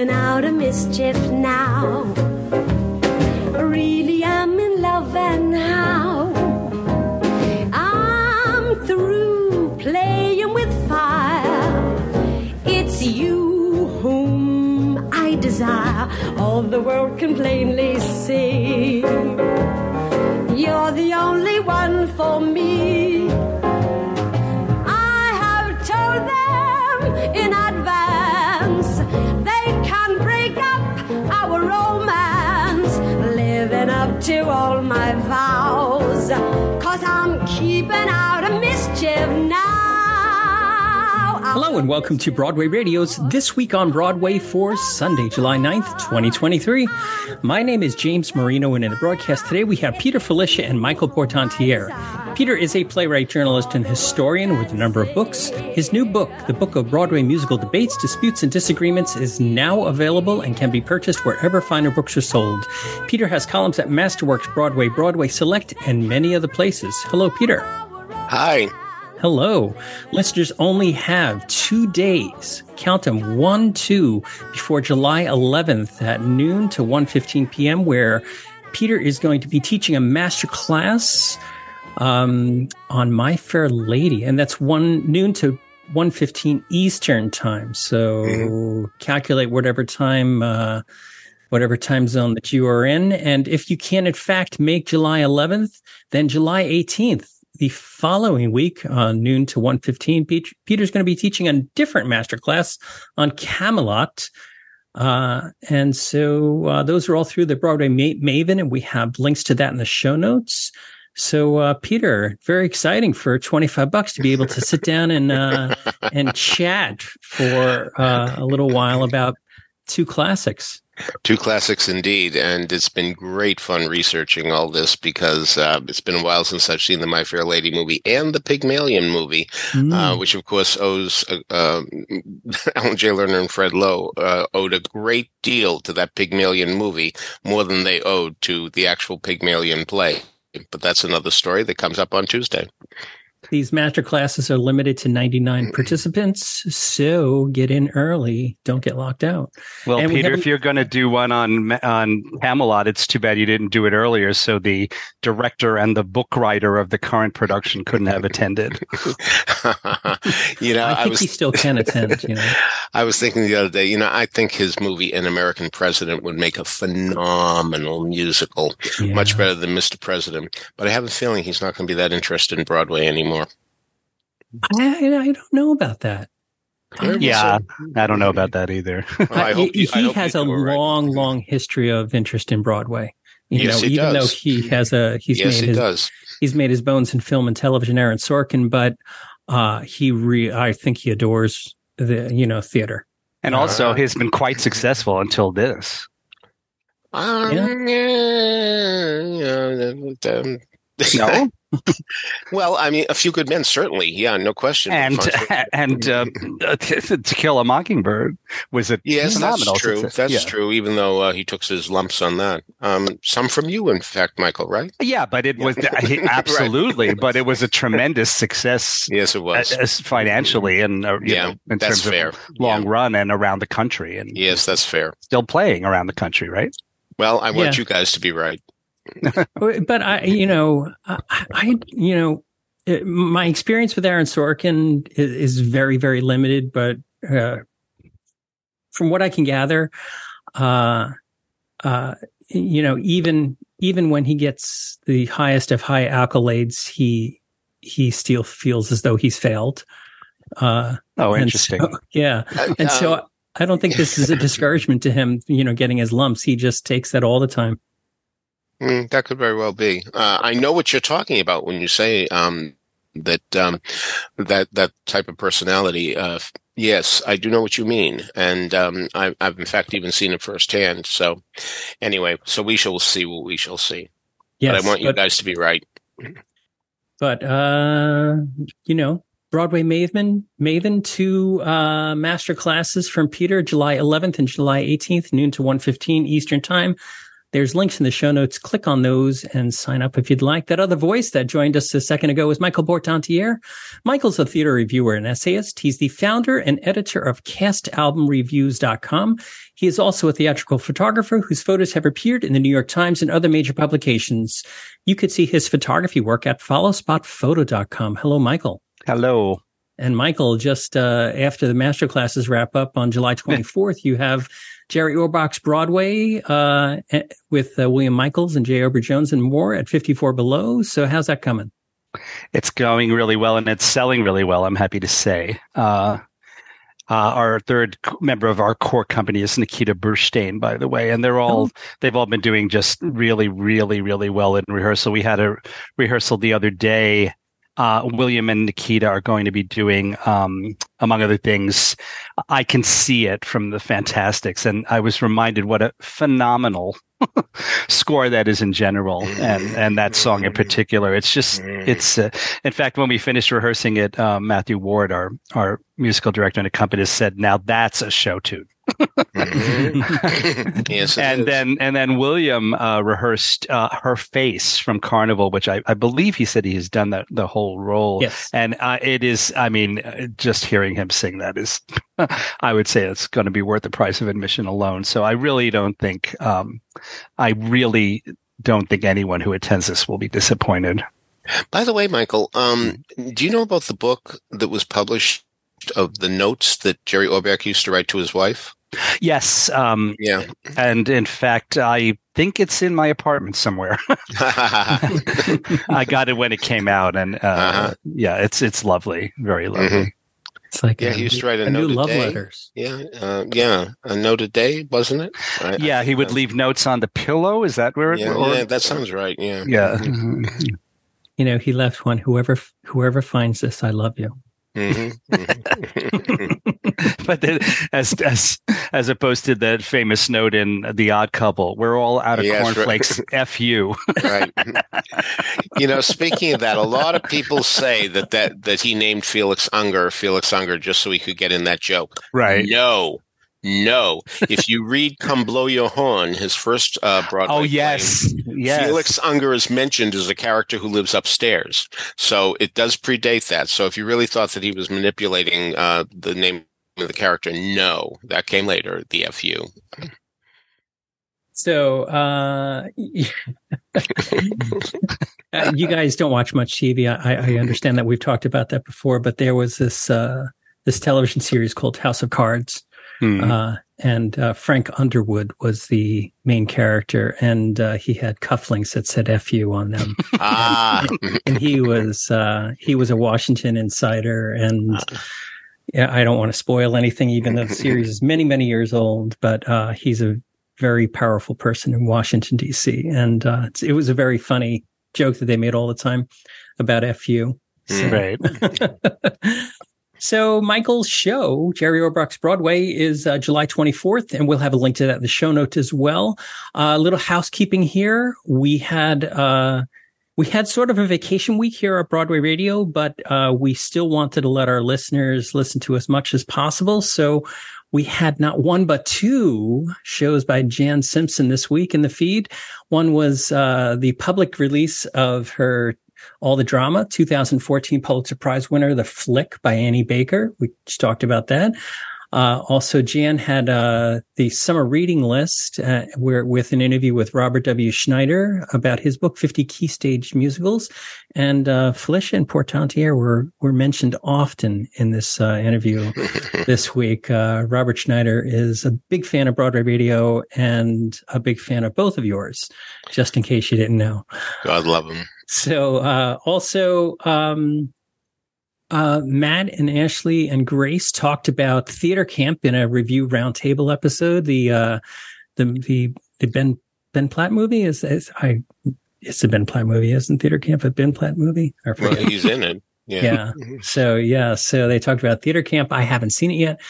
keeping out of mischief now. Really, I'm in love and how I'm through playing with fire. It's you whom I desire. All the world can plainly see. You're the only one for me. To all my vows. Cause I'm keeping out Hello and welcome to Broadway Radio's This Week on Broadway for Sunday, July 9th, 2023. My name is James Marino and in the broadcast today we have Peter Filichia and Michael Portantiere. Peter is a playwright, journalist, and historian with a number of books. His new book, The Book of Broadway Musical Debates, Disputes, and Disagreements, is now available and can be purchased wherever finer books are sold. Peter has columns at Masterworks, Broadway, Broadway Select, and many other places. Hello, Peter. Hi. Hello. Listeners only have two days, count them one, two, before July 11th at noon to 1.15 p.m., where Peter is going to be teaching a master class um, on My Fair Lady. And that's one noon to 1.15 Eastern time. So calculate whatever time, uh, whatever time zone that you are in. And if you can, in fact, make July 11th, then July 18th the following week on noon to 1.15 peter's going to be teaching a different masterclass on camelot. Uh, and so uh, those are all through the broadway Ma- maven and we have links to that in the show notes. So uh, peter very exciting for 25 bucks to be able to sit down and uh, and chat for uh, a little while about two classics Two classics indeed, and it's been great fun researching all this because uh, it's been a while since I've seen the My Fair Lady movie and the Pygmalion movie, mm. uh, which of course owes uh, Alan J. Lerner and Fred Loewe uh, owed a great deal to that Pygmalion movie, more than they owed to the actual Pygmalion play. But that's another story that comes up on Tuesday. These master classes are limited to 99 mm. participants, so get in early. Don't get locked out. Well, and Peter, we if you're going to do one on on Camelot, it's too bad you didn't do it earlier, so the director and the book writer of the current production couldn't have attended. you know, I think I was, he still can attend. You know, I was thinking the other day. You know, I think his movie "An American President" would make a phenomenal musical, yeah. much better than Mr. President. But I have a feeling he's not going to be that interested in Broadway anymore. I, I don't know about that. Yeah, I don't know about that either. well, he, he has a long, right. long history of interest in Broadway. You yes, know, he even does. though he has a he's yes, made he his does. he's made his bones in film and television, Aaron Sorkin, but uh, he re I think he adores the you know theater. And also, uh, he's been quite successful until this. Um, yeah. yeah, no. Well, I mean, a few good men, certainly. Yeah, no question. And and uh, to kill a mockingbird was a yes, phenomenal that's true. Success. That's yeah. true. Even though uh, he took his lumps on that, um, some from you, in fact, Michael, right? Yeah, but it was absolutely, right. but it was a tremendous success. Yes, it was as financially and uh, yeah, know, in that's terms fair. of long yeah. run and around the country. And yes, that's fair. Still playing around the country, right? Well, I want Yeah. you guys to be right. But I, you know, I, I you know, it, my experience with Aaron Sorkin is, is very, very limited. But uh, from what I can gather, uh, uh, you know, even even when he gets the highest of high accolades, he he still feels as though he's failed. Uh, Oh, and interesting. so- yeah, and so Um, I don't think this is a discouragement to him. You know, getting his lumps, he just takes that all the time. Mm, that could very well be. Uh, I know what you're talking about when you say um, that um, that that type of personality. Uh, yes, I do know what you mean, and um, I, I've in fact even seen it firsthand. So, anyway, so we shall see what we shall see. Yes, but I want you but- guys to be right. but uh you know broadway maven maven two uh master classes from peter july 11th and july 18th noon to 1.15 eastern time There's links in the show notes. Click on those and sign up if you'd like. That other voice that joined us a second ago was Michael Portantiere. Michael's a theater reviewer and essayist. He's the founder and editor of castalbumreviews.com. He is also a theatrical photographer whose photos have appeared in the New York Times and other major publications. You could see his photography work at followspotphoto.com. Hello, Michael. Hello. And Michael, just uh, after the master classes wrap up on July 24th, you have Jerry Orbach's Broadway uh, with uh, William Michals and Jay Aubrey Jones and more at 54 Below. So how's that coming? It's going really well and it's selling really well, I'm happy to say. Uh, uh, our third member of our core company is Nikita Burstein, by the way, and they're all oh. they've all been doing just really, really, really well in rehearsal. We had a rehearsal the other day uh, William and Nikita are going to be doing, um, among other things. I can see it from the Fantasticks, and I was reminded what a phenomenal score that is in general, and and that song in particular. It's just it's. Uh, in fact, when we finished rehearsing it, uh, Matthew Ward, our our musical director and accompanist, said, "Now that's a show tune." Mm-hmm. yes, and is. then and then William uh, rehearsed uh, her face from Carnival, which I, I believe he said he has done that the whole role. Yes, and uh, it is. I mean, just hearing him sing that is, I would say it's going to be worth the price of admission alone. So I really don't think, um, I really don't think anyone who attends this will be disappointed. By the way, Michael, um, do you know about the book that was published of the notes that Jerry Orbach used to write to his wife? Yes. Um, yeah. And in fact, I think it's in my apartment somewhere. I got it when it came out, and uh, uh-huh. yeah, it's it's lovely, very lovely. Mm-hmm. It's like yeah, a, he used to write a, a new love day. letters. Yeah, uh, yeah, a note a day, wasn't it? I, yeah, he would leave notes on the pillow. Is that where? It, yeah, or? yeah, that sounds right. Yeah, yeah. Mm-hmm. You know, he left one. Whoever whoever finds this, I love you. Mm-hmm. but as as as opposed to that famous note in The Odd Couple, we're all out of yes, cornflakes. Right. F you. right. You know, speaking of that, a lot of people say that that that he named Felix Unger Felix Unger just so he could get in that joke. Right. No, no. if you read "Come Blow Your Horn," his first uh, Broadway. Oh yes, play, yes. Felix Unger is mentioned as a character who lives upstairs, so it does predate that. So if you really thought that he was manipulating uh, the name of the character, no, that came later. The FU. So, uh, uh, you guys don't watch much TV. I, I, understand that we've talked about that before, but there was this uh, this television series called House of Cards Mm. Uh, and uh, Frank Underwood was the main character, and uh, he had cufflinks that said "fu" on them. ah. and, and, he was uh, he was a Washington insider, and ah. Yeah, I don't want to spoil anything, even though the series is many many years old. But uh, he's a very powerful person in Washington D.C., and uh, it was a very funny joke that they made all the time about "fu." So. Right. So Michael's show, Jerry Orbach's Broadway, is uh, July 24th, and we'll have a link to that in the show note as well. A uh, little housekeeping here. We had uh, we had sort of a vacation week here at Broadway Radio, but uh, we still wanted to let our listeners listen to as much as possible. So we had not one but two shows by Jan Simpson this week in the feed. One was uh, the public release of her all the Drama, 2014 Pulitzer Prize winner, The Flick by Annie Baker. We talked about that. Uh, also, Jan had uh, the summer reading list uh, where with an interview with Robert W. Schneider about his book, 50 Key Stage Musicals. And uh, Filichia and Portantiere were, were mentioned often in this uh, interview this week. Uh, Robert Schneider is a big fan of Broadway radio and a big fan of both of yours, just in case you didn't know. God love him. So uh, also, um, uh, Matt and Ashley and Grace talked about theater camp in a review roundtable episode. The uh, the the the Ben Ben Platt movie is, is I it's a Ben Platt movie, isn't theater camp a Ben Platt movie? Well, he's in it. Yeah. yeah. So yeah. So they talked about theater camp. I haven't seen it yet.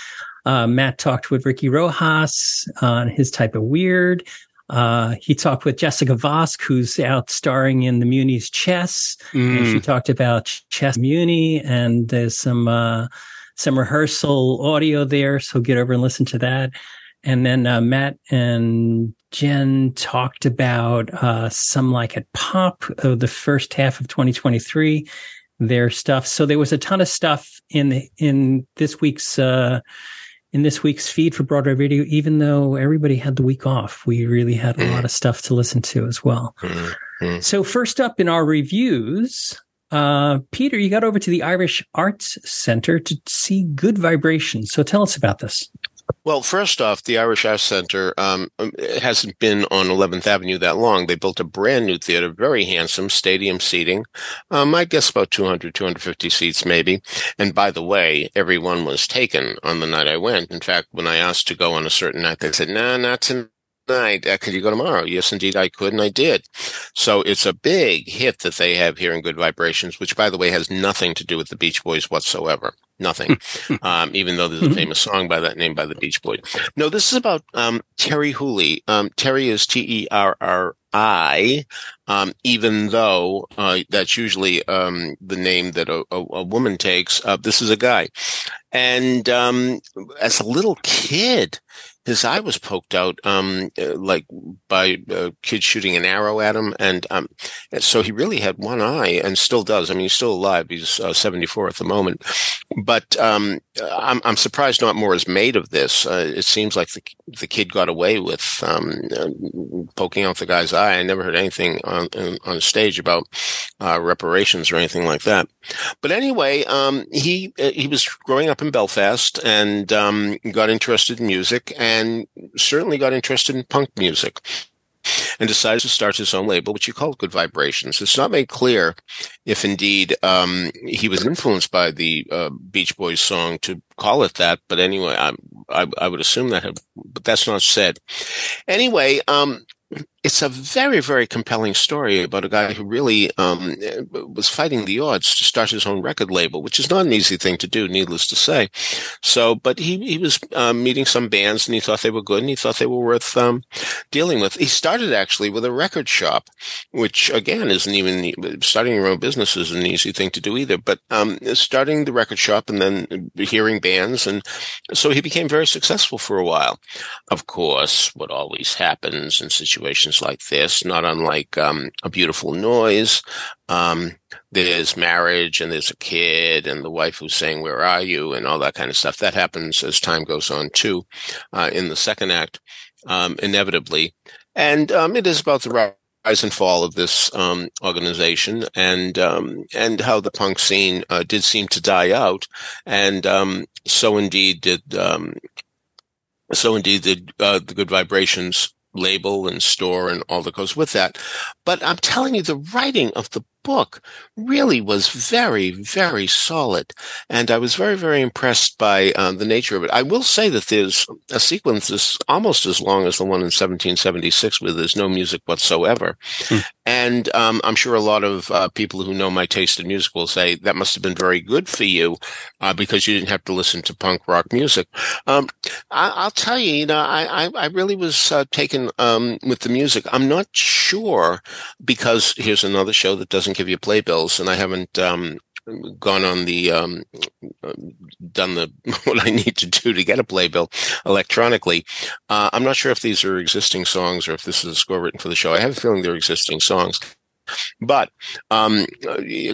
Uh, Matt talked with Ricky Rojas on his type of weird. Uh, he talked with Jessica Vosk, who's out starring in the Muny's Chess. Mm. And she mm. talked about Chess Muni and there's some, uh, some rehearsal audio there. So get over and listen to that. And then, uh, Matt and Jen talked about uh, some like at Pop uh, the first half of 2023, their stuff. So there was a ton of stuff in the, in this week's uh, in this week's feed for Broadway Radio. Even though everybody had the week off, we really had a lot of stuff to listen to as well. Mm-hmm. So first up in our reviews, uh, Peter, you got over to the Irish Arts Center to see Good Vibrations. So tell us about this. Well, first off, the Irish Arts Center um, hasn't been on 11th Avenue that long. They built a brand new theater, very handsome, stadium seating. Um, I guess about 200, 250 seats maybe. And by the way, everyone was taken on the night I went. In fact, when I asked to go on a certain night, they said, nah, not tonight night. Uh, could you go tomorrow? Yes, indeed, I could, and I did. So it's a big hit that they have here in Good Vibrations, which, by the way, has nothing to do with the Beach Boys whatsoever. Nothing. um, even though there's a famous song by that name by the Beach Boys. No, this is about um, Terri Hooley. Um, Terri is T E R R I, um, even though uh, that's usually um, the name that a, a, a woman takes. Uh, this is a guy. And um, as a little kid, his eye was poked out, um, uh, like by a kid shooting an arrow at him, and um, so he really had one eye, and still does. I mean, he's still alive. He's uh, 74 at the moment, but um, I'm, I'm surprised not more is made of this. Uh, it seems like the the kid got away with um, uh, poking out the guy's eye. I never heard anything on on stage about uh, reparations or anything like that. But anyway, um, he uh, he was growing up in Belfast and um, got interested in music and certainly got interested in punk music and decided to start his own label, which he called Good Vibrations. It's not made clear if indeed um, he was influenced by the uh, Beach Boys song to call it that, but anyway, I, I, I would assume that, but that's not said. Anyway, um, it's a very, very compelling story about a guy who really um, was fighting the odds to start his own record label, which is not an easy thing to do, needless to say. So, but he he was um, meeting some bands and he thought they were good and he thought they were worth um, dealing with. He started actually with a record shop, which again isn't even starting your own business isn't an easy thing to do either. But um, starting the record shop and then hearing bands, and so he became very successful for a while. Of course, what always happens in situations like this, not unlike um, A Beautiful Noise. Um, there's marriage and there's a kid and the wife who's saying, Where are you? and all that kind of stuff. That happens as time goes on too, uh, in the second act, um, inevitably. And um, it is about the rise and fall of this um, organization and um, and how the punk scene uh, did seem to die out, and um, so indeed did um, so indeed did uh, the Good Vibrations label and store and all that goes with that. But I'm telling you, the writing of the book really was very, very solid. And I was very, very impressed by uh, the nature of it. I will say that there's a sequence that's almost as long as the one in 1776 where there's no music whatsoever. Mm. And um, I'm sure a lot of uh, people who know my taste in music will say that must have been very good for you uh, because you didn't have to listen to punk rock music. Um, I- will tell you, you know, I, I, I really was uh, taken um, with the music. I'm not sure because here's another show that doesn't give you playbills, and I haven't um, gone on the um, done the what I need to do to get a playbill electronically. Uh, I'm not sure if these are existing songs or if this is a score written for the show. I have a feeling they're existing songs. But um,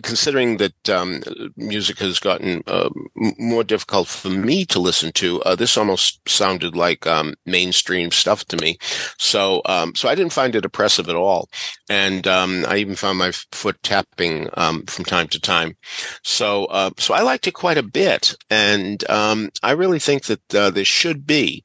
considering that um, music has gotten uh, more difficult for me to listen to, uh, this almost sounded like um, mainstream stuff to me. So, um, so I didn't find it oppressive at all, and um, I even found my foot tapping um, from time to time. So, uh, so I liked it quite a bit, and I really think that uh, there should be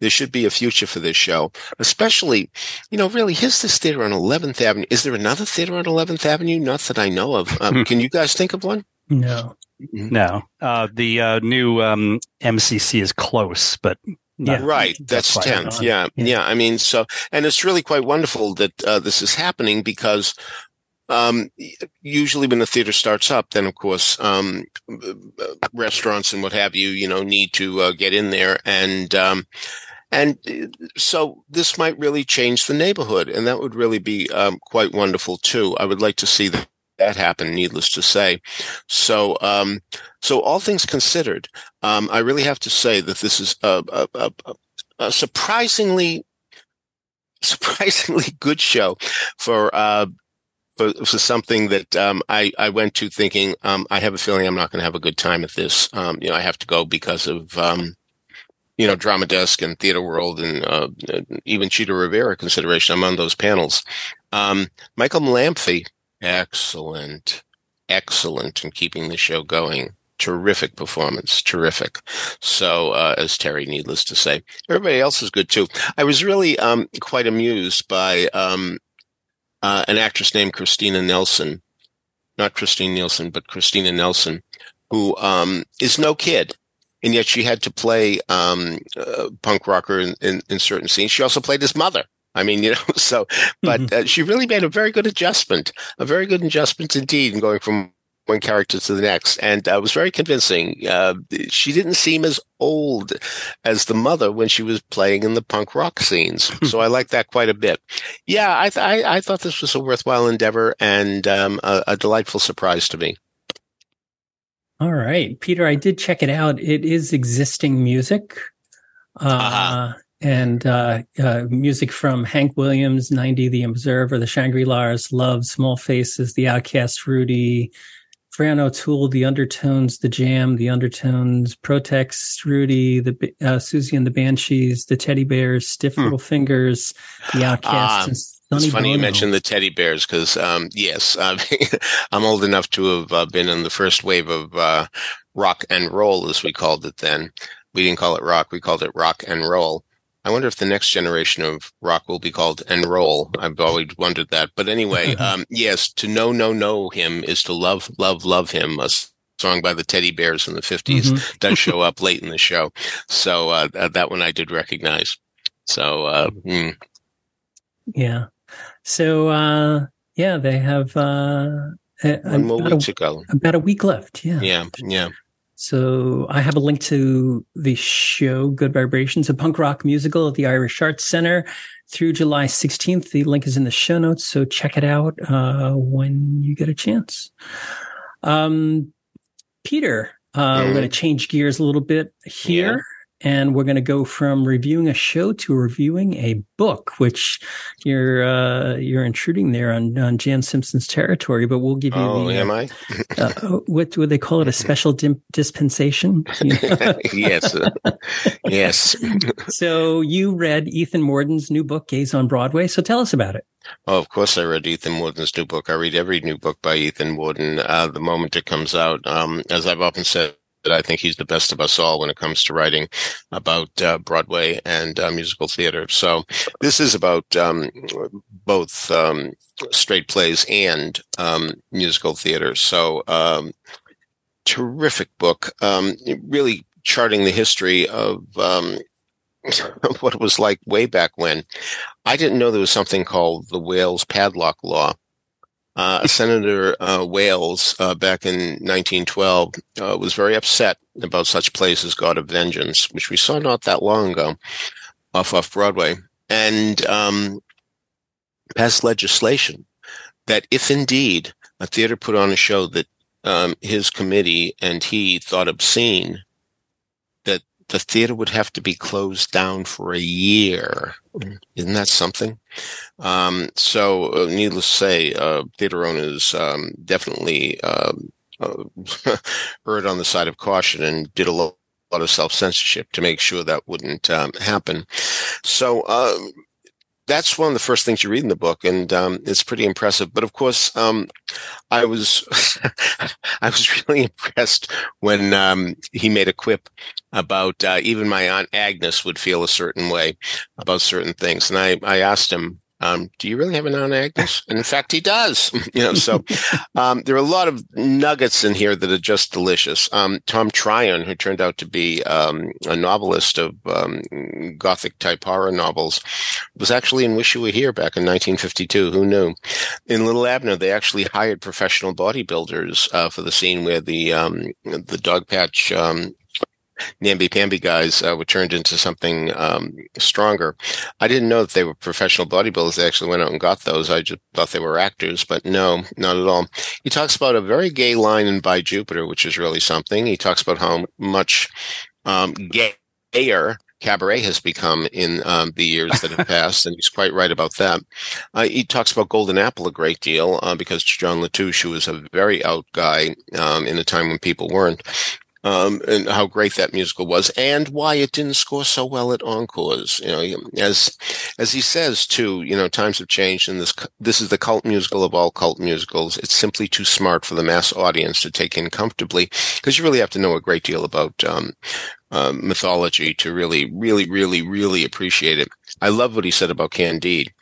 there should be a future for this show, especially, you know, really, here's this theater on 11th Avenue. Is there another theater on 11th Avenue? Not that I know of. Um, can you guys think of one? No. Mm-hmm. No. Uh, the uh, new um, MCC is close, but yeah. Right. That's, 10th. Yeah. yeah. yeah. I mean, so, and it's really quite wonderful that uh, this is happening because um, usually when the theater starts up, then of course, um, restaurants and what have you, you know, need to uh, get in there. And, um, and uh, so this might really change the neighborhood, and that would really be um, quite wonderful too. I would like to see that, that happen. Needless to say, so um, so all things considered, um, I really have to say that this is a, a, a, a surprisingly surprisingly good show for uh, for, for something that um, I I went to thinking um, I have a feeling I'm not going to have a good time at this. Um, you know, I have to go because of um, you know Drama Desk and Theater World and uh, even Chita Rivera consideration. I'm on those panels. Um, Michael Lamphy, excellent, excellent in keeping the show going terrific performance, terrific. So, uh, as Terri, needless to say, everybody else is good too. I was really um, quite amused by um, uh, an actress named Christina Nelson, not Christine Nielsen, but Christina Nelson, who um, is no kid. And yet she had to play um, uh, punk rocker in, in, in, certain scenes. She also played his mother. I mean, you know, so, but mm-hmm. uh, she really made a very good adjustment, a very good adjustment indeed in going from one character to the next, and uh, was very convincing. Uh, she didn't seem as old as the mother when she was playing in the punk rock scenes, so I like that quite a bit. Yeah, I, th- I, I thought this was a worthwhile endeavor and um, a, a delightful surprise to me. All right, Peter, I did check it out. It is existing music. Uh, uh-huh. And uh, uh, music from Hank Williams, 90, The Observer, The Shangri La's, Love, Small Faces, The Outcast, Rudi, Fran O'Toole, The Undertones, The Jam, The Undertones, Protex, Rudi, the uh, Siouxsie and the Banshees, The Teddy Bears, Stiff hmm. Little Fingers, The Outcasts. Uh, it's funny Bono. you mentioned the teddy bears because, um, yes, uh, I'm old enough to have uh, been in the first wave of uh, rock and roll, as we called it then. We didn't call it rock; we called it rock and roll. I wonder if the next generation of rock will be called Enroll. I've always wondered that. But anyway, um, yes, to know, know, know him is to love, love, love him. A song by the Teddy Bears in the 50s mm-hmm. does show up late in the show. So uh, that one I did recognize. So, uh, mm. yeah. So, uh, yeah, they have uh, one more week to go. About a week left. Yeah. Yeah. Yeah. So I have a link to the show Good Vibrations, a punk rock musical at the Irish Arts Center through July 16th. The link is in the show notes, so check it out uh, when you get a chance. Um, Peter, uh, mm. we're going to change gears a little bit here and we're going to go from reviewing a show to reviewing a book, which you're uh, you're intruding there on, on Jan Simpson's territory. But we'll give you oh, the. Am I? uh, what would they call it? A special dim- dispensation? yes, yes. so you read Ethan Mordden's new book, Gays on Broadway. So tell us about it. Oh, of course, I read Ethan Mordden's new book. I read every new book by Ethan Mordden uh, the moment it comes out. Um, as I've often said that I think he's the best of us all when it comes to writing about uh, Broadway and uh, musical theater. So this is about um, both um, straight plays and um, musical theater. So um, terrific book, um, really charting the history of um, what it was like way back when. I didn't know there was something called the Wales Padlock Law uh, Senator uh, Wales uh, back in 1912 uh, was very upset about such plays as God of Vengeance, which we saw not that long ago off off Broadway, and um, passed legislation that if indeed a theater put on a show that um, his committee and he thought obscene, the theater would have to be closed down for a year. Isn't that something? Um, so, uh, needless to say, uh, theater owners um, definitely um, uh, erred on the side of caution and did a lot, lot of self censorship to make sure that wouldn't um, happen. So, um, that's one of the first things you read in the book, and um, it's pretty impressive. But of course, um, I was I was really impressed when um, he made a quip about uh, even my aunt Agnes would feel a certain way about certain things, and I I asked him um, do you really have an Aunt Agnes? And in fact, he does. you know, so um, there are a lot of nuggets in here that are just delicious. Um, Tom Tryon, who turned out to be um, a novelist of um, gothic type horror novels, was actually in Wish You Were Here back in 1952. Who knew? In Little Abner, they actually hired professional bodybuilders uh, for the scene where the um, the dog patch namby pamby guys uh, were turned into something um, stronger. I didn't know that they were professional bodybuilders. They actually went out and got those. I just thought they were actors, but no, not at all. He talks about a very gay line in By Jupiter, which is really something. He talks about how much um, gayer cabaret has become in um, the years that have passed, and he's quite right about that. Uh, he talks about Golden Apple a great deal uh, because John LaTouche, who was a very out guy um, in a time when people weren't, um, and how great that musical was, and why it didn't score so well at encores. You know, as as he says too, you know, times have changed, and this this is the cult musical of all cult musicals. It's simply too smart for the mass audience to take in comfortably, because you really have to know a great deal about um, uh, mythology to really, really, really, really appreciate it. I love what he said about Candide.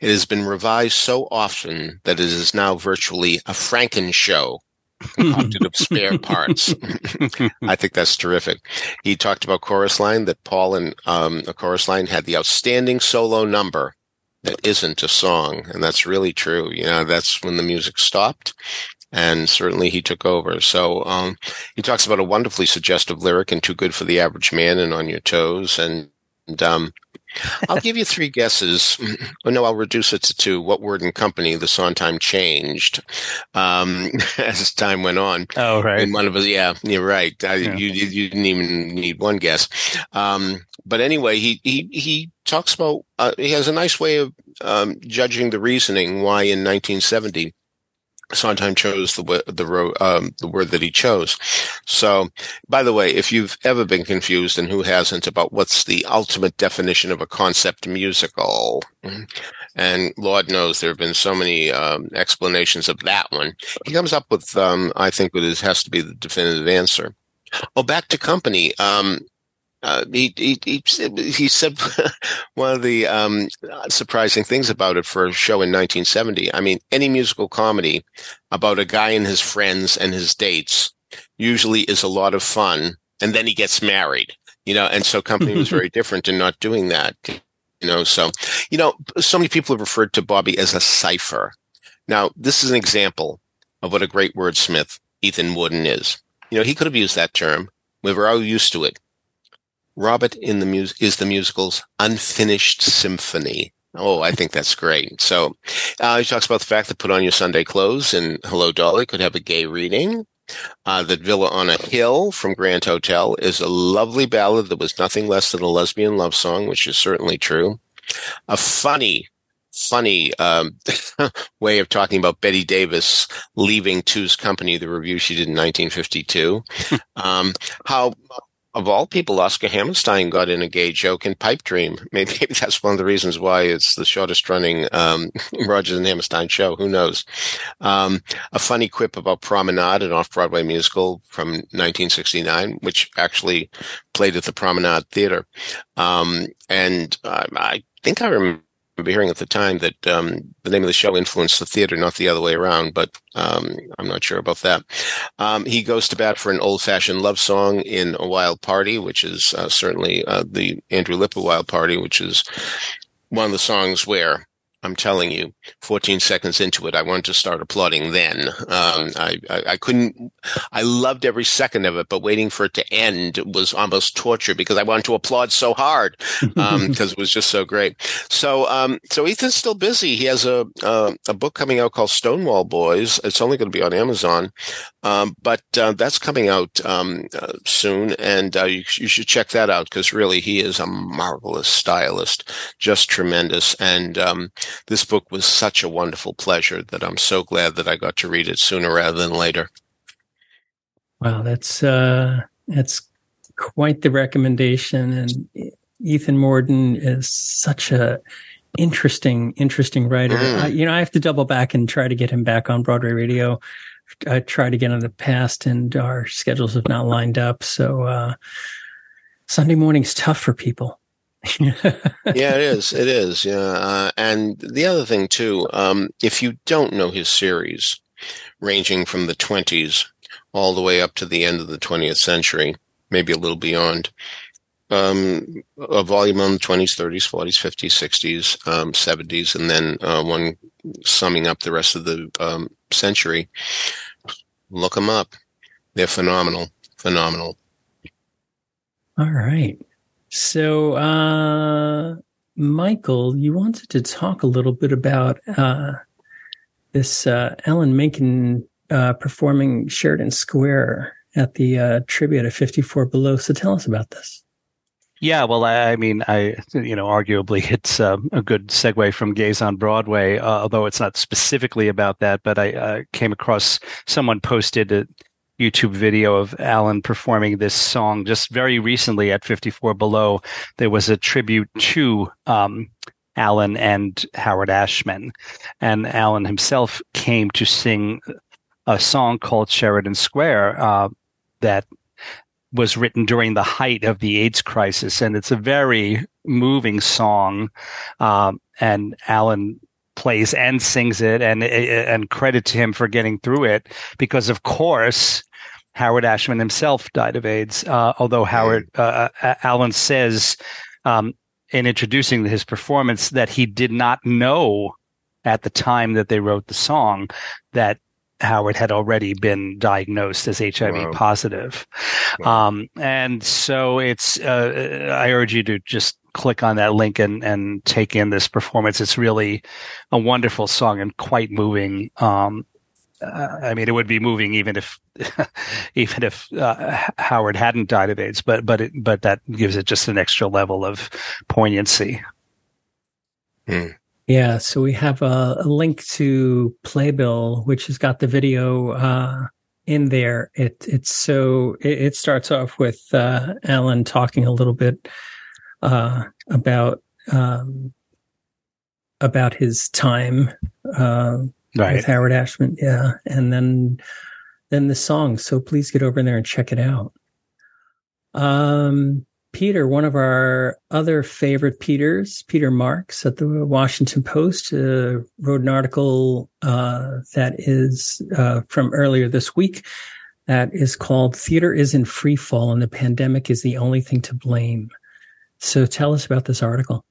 It has been revised so often that it is now virtually a Franken show concocted of spare parts. I think that's terrific. He talked about chorus line that Paul and um, a chorus line had the outstanding solo number that isn't a song, and that's really true. You know, that's when the music stopped. And certainly he took over. So um, he talks about a wonderfully suggestive lyric and too good for the average man and on your toes. And, and um, I'll give you three guesses. Oh, no, I'll reduce it to two. What word and company the Sondheim changed um, as time went on. Oh, right. And one of us, yeah, you're right. I, yeah. You, you didn't even need one guess. Um, but anyway, he he he talks about. Uh, he has a nice way of um, judging the reasoning why in 1970 Sondheim chose the the um, the word that he chose. So, by the way, if you've ever been confused, and who hasn't, about what's the ultimate definition of a concept musical, and Lord knows there have been so many um, explanations of that one, he comes up with, um, I think, what has to be the definitive answer. Well, back to company. Um, uh, he, he, he, he said one of the um, surprising things about it for a show in 1970. I mean, any musical comedy about a guy and his friends and his dates usually is a lot of fun, and then he gets married. You know, and so company was very different in not doing that. You know, so you know, so many people have referred to Bobby as a cipher. Now, this is an example of what a great wordsmith Ethan Mordden is. You know, he could have used that term. We were all used to it Robert in the mus- is the musical's unfinished symphony. Oh, I think that's great. So uh, he talks about the fact that Put On Your Sunday Clothes and Hello Dolly could have a gay reading. Uh, that Villa on a Hill from Grand Hotel is a lovely ballad that was nothing less than a lesbian love song, which is certainly true. A funny, funny um, way of talking about Bette Davis leaving Two's Company, the review she did in 1952. um, how of all people, Oscar Hammerstein got in a gay joke in Pipe Dream. Maybe, maybe that's one of the reasons why it's the shortest running um, Rodgers and Hammerstein show. Who knows? Um, a funny quip about Promenade, an off-Broadway musical from 1969, which actually played at the Promenade Theater. Um, and uh, I think I remember remember hearing at the time that um, the name of the show influenced the theater, not the other way around, but um, I'm not sure about that. Um, he goes to bat for an old fashioned love song in A Wild Party, which is uh, certainly uh, the Andrew Lippa Wild Party, which is one of the songs where I'm telling you, 14 seconds into it, I wanted to start applauding then. Um, I, I, I, couldn't, I loved every second of it, but waiting for it to end was almost torture because I wanted to applaud so hard, um, because it was just so great. So, um, so Ethan's still busy. He has a, uh, a book coming out called Stonewall Boys. It's only going to be on Amazon. Um, but, uh, that's coming out, um, uh, soon. And, uh, you, you should check that out because really he is a marvelous stylist, just tremendous. And, um, this book was such a wonderful pleasure that I'm so glad that I got to read it sooner rather than later. Wow, that's uh, that's quite the recommendation, and Ethan Mordden is such a interesting, interesting writer. Mm. I, you know, I have to double back and try to get him back on Broadway radio. I tried again in the past, and our schedules have not lined up. So uh, Sunday morning's tough for people. yeah, it is. It is. Yeah, uh, and the other thing too, um, if you don't know his series, ranging from the twenties all the way up to the end of the twentieth century, maybe a little beyond, um, a volume on the twenties, thirties, forties, fifties, sixties, um, seventies, and then uh, one summing up the rest of the um, century. Look them up; they're phenomenal. Phenomenal. All right. So, uh, Michael, you wanted to talk a little bit about uh, this uh, Alan Menken uh, performing Sheridan Square at the uh, tribute at 54 Below. So, tell us about this. Yeah, well, I, I mean, I you know, arguably it's um, a good segue from Gays on Broadway, uh, although it's not specifically about that. But I uh, came across someone posted a YouTube video of Alan performing this song just very recently at 54 Below. There was a tribute to um, Alan and Howard Ashman, and Alan himself came to sing a song called Sheridan Square uh, that was written during the height of the AIDS crisis, and it's a very moving song. Um, and Alan plays and sings it, and and credit to him for getting through it, because of course. Howard Ashman himself died of AIDS, uh, although Howard uh, uh Alan says um, in introducing his performance that he did not know at the time that they wrote the song that Howard had already been diagnosed as HIV wow. positive. Wow. Um, and so it's, uh, I urge you to just click on that link and, and take in this performance. It's really a wonderful song and quite moving. Um, uh, I mean, it would be moving even if, even if uh, Howard hadn't died of AIDS, but but it, but that gives it just an extra level of poignancy. Hmm. Yeah, so we have a, a, link to Playbill, which has got the video uh, in there. It it's so it, it starts off with uh, Alan talking a little bit uh, about um, about his time uh, right. with Howard Ashman. Yeah, and then then the song. So please get over there and check it out. Um, Peter, one of our other favorite Peters, Peter Marks at the Washington Post, uh, wrote an article uh, that is uh, from earlier this week that is called Theater is in Free Fall and the Pandemic is the Only Thing to Blame. So tell us about this article.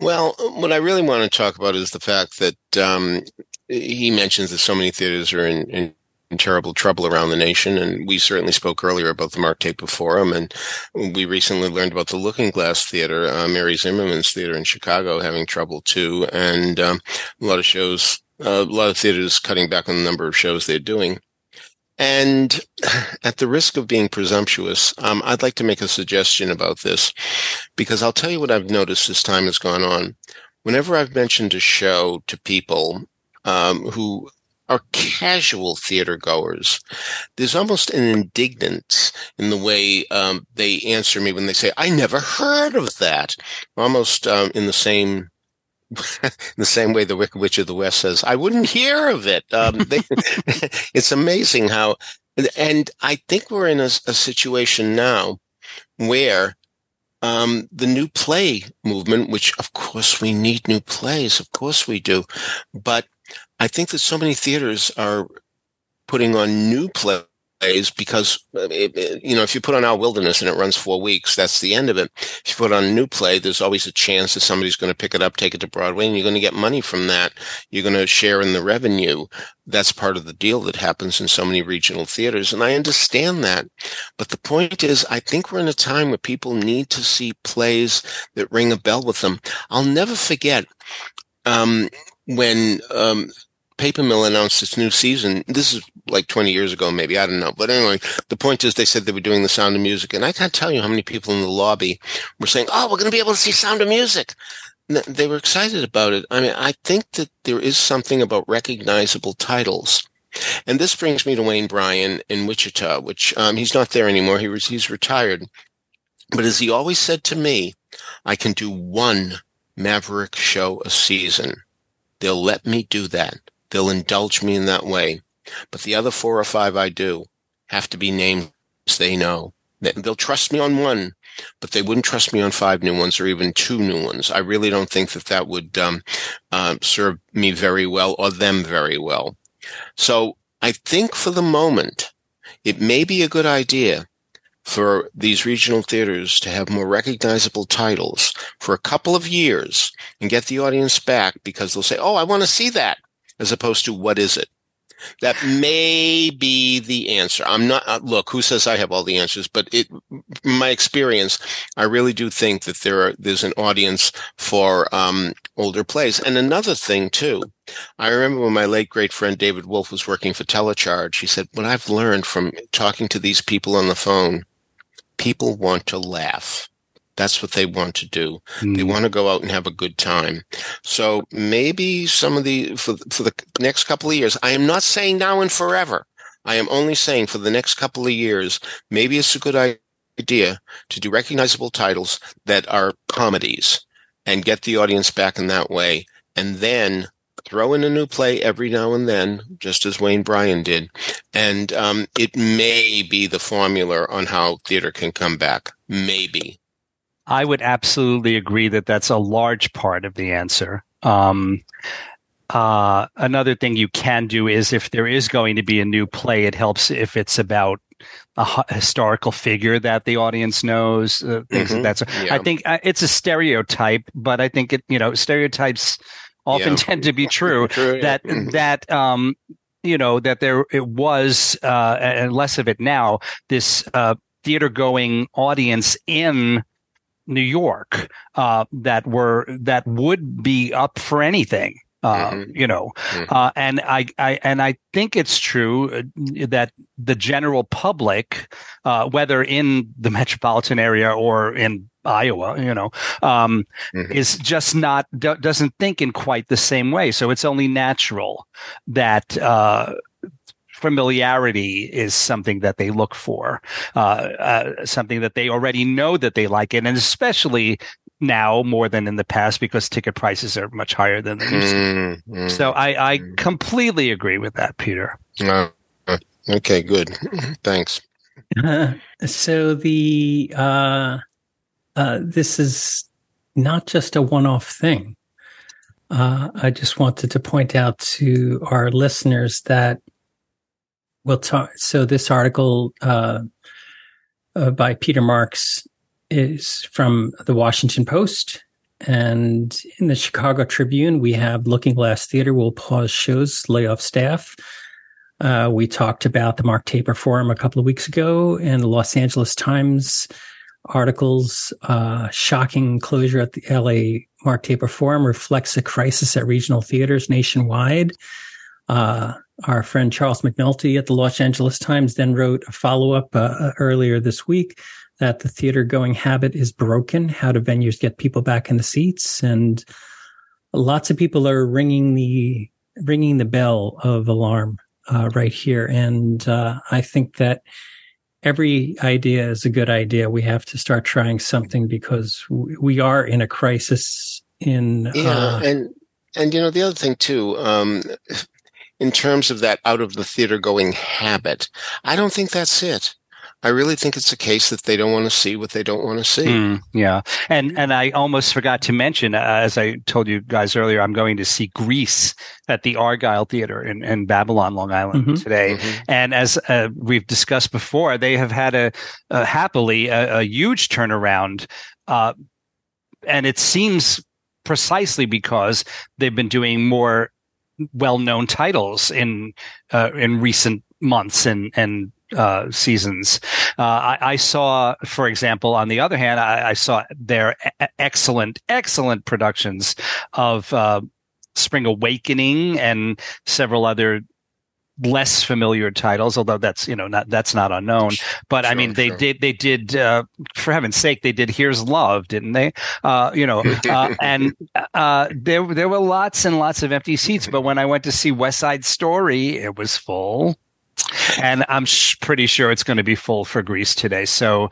Well, what I really want to talk about is the fact that um, he mentions that so many theaters are in, in in terrible trouble around the nation. And we certainly spoke earlier about the Mark Taper Forum. And we recently learned about the Lookingglass Theater, uh, Mary Zimmerman's theater in Chicago, having trouble too. And um, a lot of shows, uh, a lot of theaters cutting back on the number of shows they're doing. And at the risk of being presumptuous, um, I'd like to make a suggestion about this because I'll tell you what I've noticed as time has gone on. Whenever I've mentioned a show to people um, who are casual theater goers. There's almost an indignance in the way um, they answer me when they say, "I never heard of that." Almost um, in the same in the same way the Wicked Witch of the West says, "I wouldn't hear of it." Um, they, it's amazing how, and I think we're in a, a situation now where um, the new play movement, which of course we need new plays, of course we do, but I think that so many theaters are putting on new plays because it, it, you know if you put on our wilderness and it runs four weeks that's the end of it. If you put on a new play there's always a chance that somebody's going to pick it up take it to broadway and you're going to get money from that. You're going to share in the revenue. That's part of the deal that happens in so many regional theaters and i understand that. But the point is i think we're in a time where people need to see plays that ring a bell with them. I'll never forget um, when um, Paper Mill announced its new season. This is like 20 years ago, maybe. I don't know. But anyway, the point is they said they were doing the sound of music. And I can't tell you how many people in the lobby were saying, Oh, we're going to be able to see sound of music. they were excited about it. I mean, I think that there is something about recognizable titles. And this brings me to Wayne Bryan in Wichita, which um, he's not there anymore. He was, he's retired. But as he always said to me, I can do one Maverick show a season. They'll let me do that. They'll indulge me in that way. But the other four or five I do have to be names they know. They'll trust me on one, but they wouldn't trust me on five new ones or even two new ones. I really don't think that that would um, uh, serve me very well or them very well. So I think for the moment, it may be a good idea for these regional theaters to have more recognizable titles for a couple of years and get the audience back because they'll say, Oh, I want to see that as opposed to what is it? That may be the answer. I'm not, uh, look, who says I have all the answers, but it, my experience, I really do think that there are, there's an audience for, um, older plays. And another thing too, I remember when my late great friend David Wolf was working for Telecharge, he said, what I've learned from talking to these people on the phone, people want to laugh. That's what they want to do. Mm. They want to go out and have a good time. So maybe some of the for for the next couple of years. I am not saying now and forever. I am only saying for the next couple of years, maybe it's a good idea to do recognizable titles that are comedies and get the audience back in that way, and then throw in a new play every now and then, just as Wayne Bryan did, and um, it may be the formula on how theater can come back. Maybe. I would absolutely agree that that's a large part of the answer. Um, uh, another thing you can do is if there is going to be a new play, it helps if it's about a h- historical figure that the audience knows. Uh, things Mhm. of that. Yeah. I think uh, it's a stereotype, but I think it, you know, stereotypes often Yeah. tend to be true. True, that Mhm. that um, you know that there it was uh, and less of it now. This uh, theater going audience in New York uh, that were that would be up for anything. Uh, Mhm. You know, Mhm. uh, and I, I and I think it's true uh, that the general public, uh, whether in the metropolitan area or in Iowa, you know, um, Mhm. is just not do, doesn't think in quite the same way. So it's only natural that uh, familiarity is something that they look for, uh, uh, something that they already know that they like it, and especially now more than in the past because ticket prices are much higher than they used to. Mm, mm. So I, I Mm. completely agree with that, Peter. Uh, uh, okay, good. Thanks. so the uh, uh, this is not just a one-off thing. Uh, I just wanted to point out to our listeners that we'll talk. So this article uh, uh, by Peter Marks is from the Washington Post. And in the Chicago Tribune, we have Lookingglass Theater will pause shows, lay off staff. Uh, we talked about the Mark Taper Forum a couple of weeks ago, and the Los Angeles Times articles uh, shocking closure at the LA Mark Taper Forum reflects a crisis at regional theaters nationwide. Uh, our friend Charles McNulty at the Los Angeles Times then wrote a follow up uh, earlier this week that the theater going habit is broken. How do venues get people back in the seats? And lots of people are ringing the ringing the bell of alarm uh, right here. And uh, I think that every idea is a good idea. We have to start trying something because we are in a crisis. In Yeah, uh, and and you know the other thing too, um, in terms of that out of the theater going habit, I don't think that's it. I really think it's a case that they don't want to see what they don't want to see. Mm, yeah, and and I almost forgot to mention, uh, as I told you guys earlier, I'm going to see Grease at the Argyle Theater in, in Babylon, Long Island Mhm. today. Mhm. And as uh, we've discussed before, they have had a, a happily a, a huge turnaround, uh, and it seems precisely because they've been doing more well-known titles in uh, in recent months and and uh, seasons. Uh, I, I saw, for example, on the other hand, I, I saw their e- excellent, excellent productions of uh, Spring Awakening and several other less familiar titles, although that's you know not that's not unknown. But I mean, they sure. did they did uh, for heaven's sake, they did Here's Love, didn't they? Uh, you know, uh, and uh, there there were lots and lots of empty seats. But when I went to see West Side Story, it was full. And I'm sh- pretty sure it's going to be full for Grease today. So,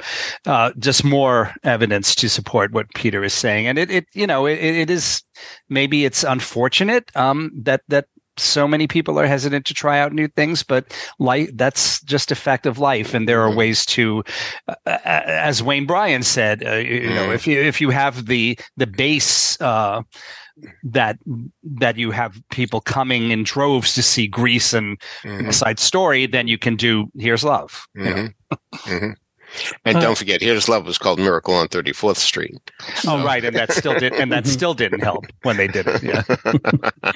uh, just more evidence to support what Peter is saying. And it, it you know, it, it is maybe it's unfortunate um, that that so many people are hesitant to try out new things, but life that's just a fact of life. And there are Mhm. ways to, uh, as Wayne Bryan said, uh, you, you know, Mhm. if you if you have the the base. Uh, that that you have people coming in droves to see Grease and Mhm. West Side Story, then you can do Here's Love. you know. Mhm. Mhm. And Uh, don't forget, Here's Love was called Miracle on 34th Street. Oh, right, and that still did, and that still didn't help when they did it. Yeah.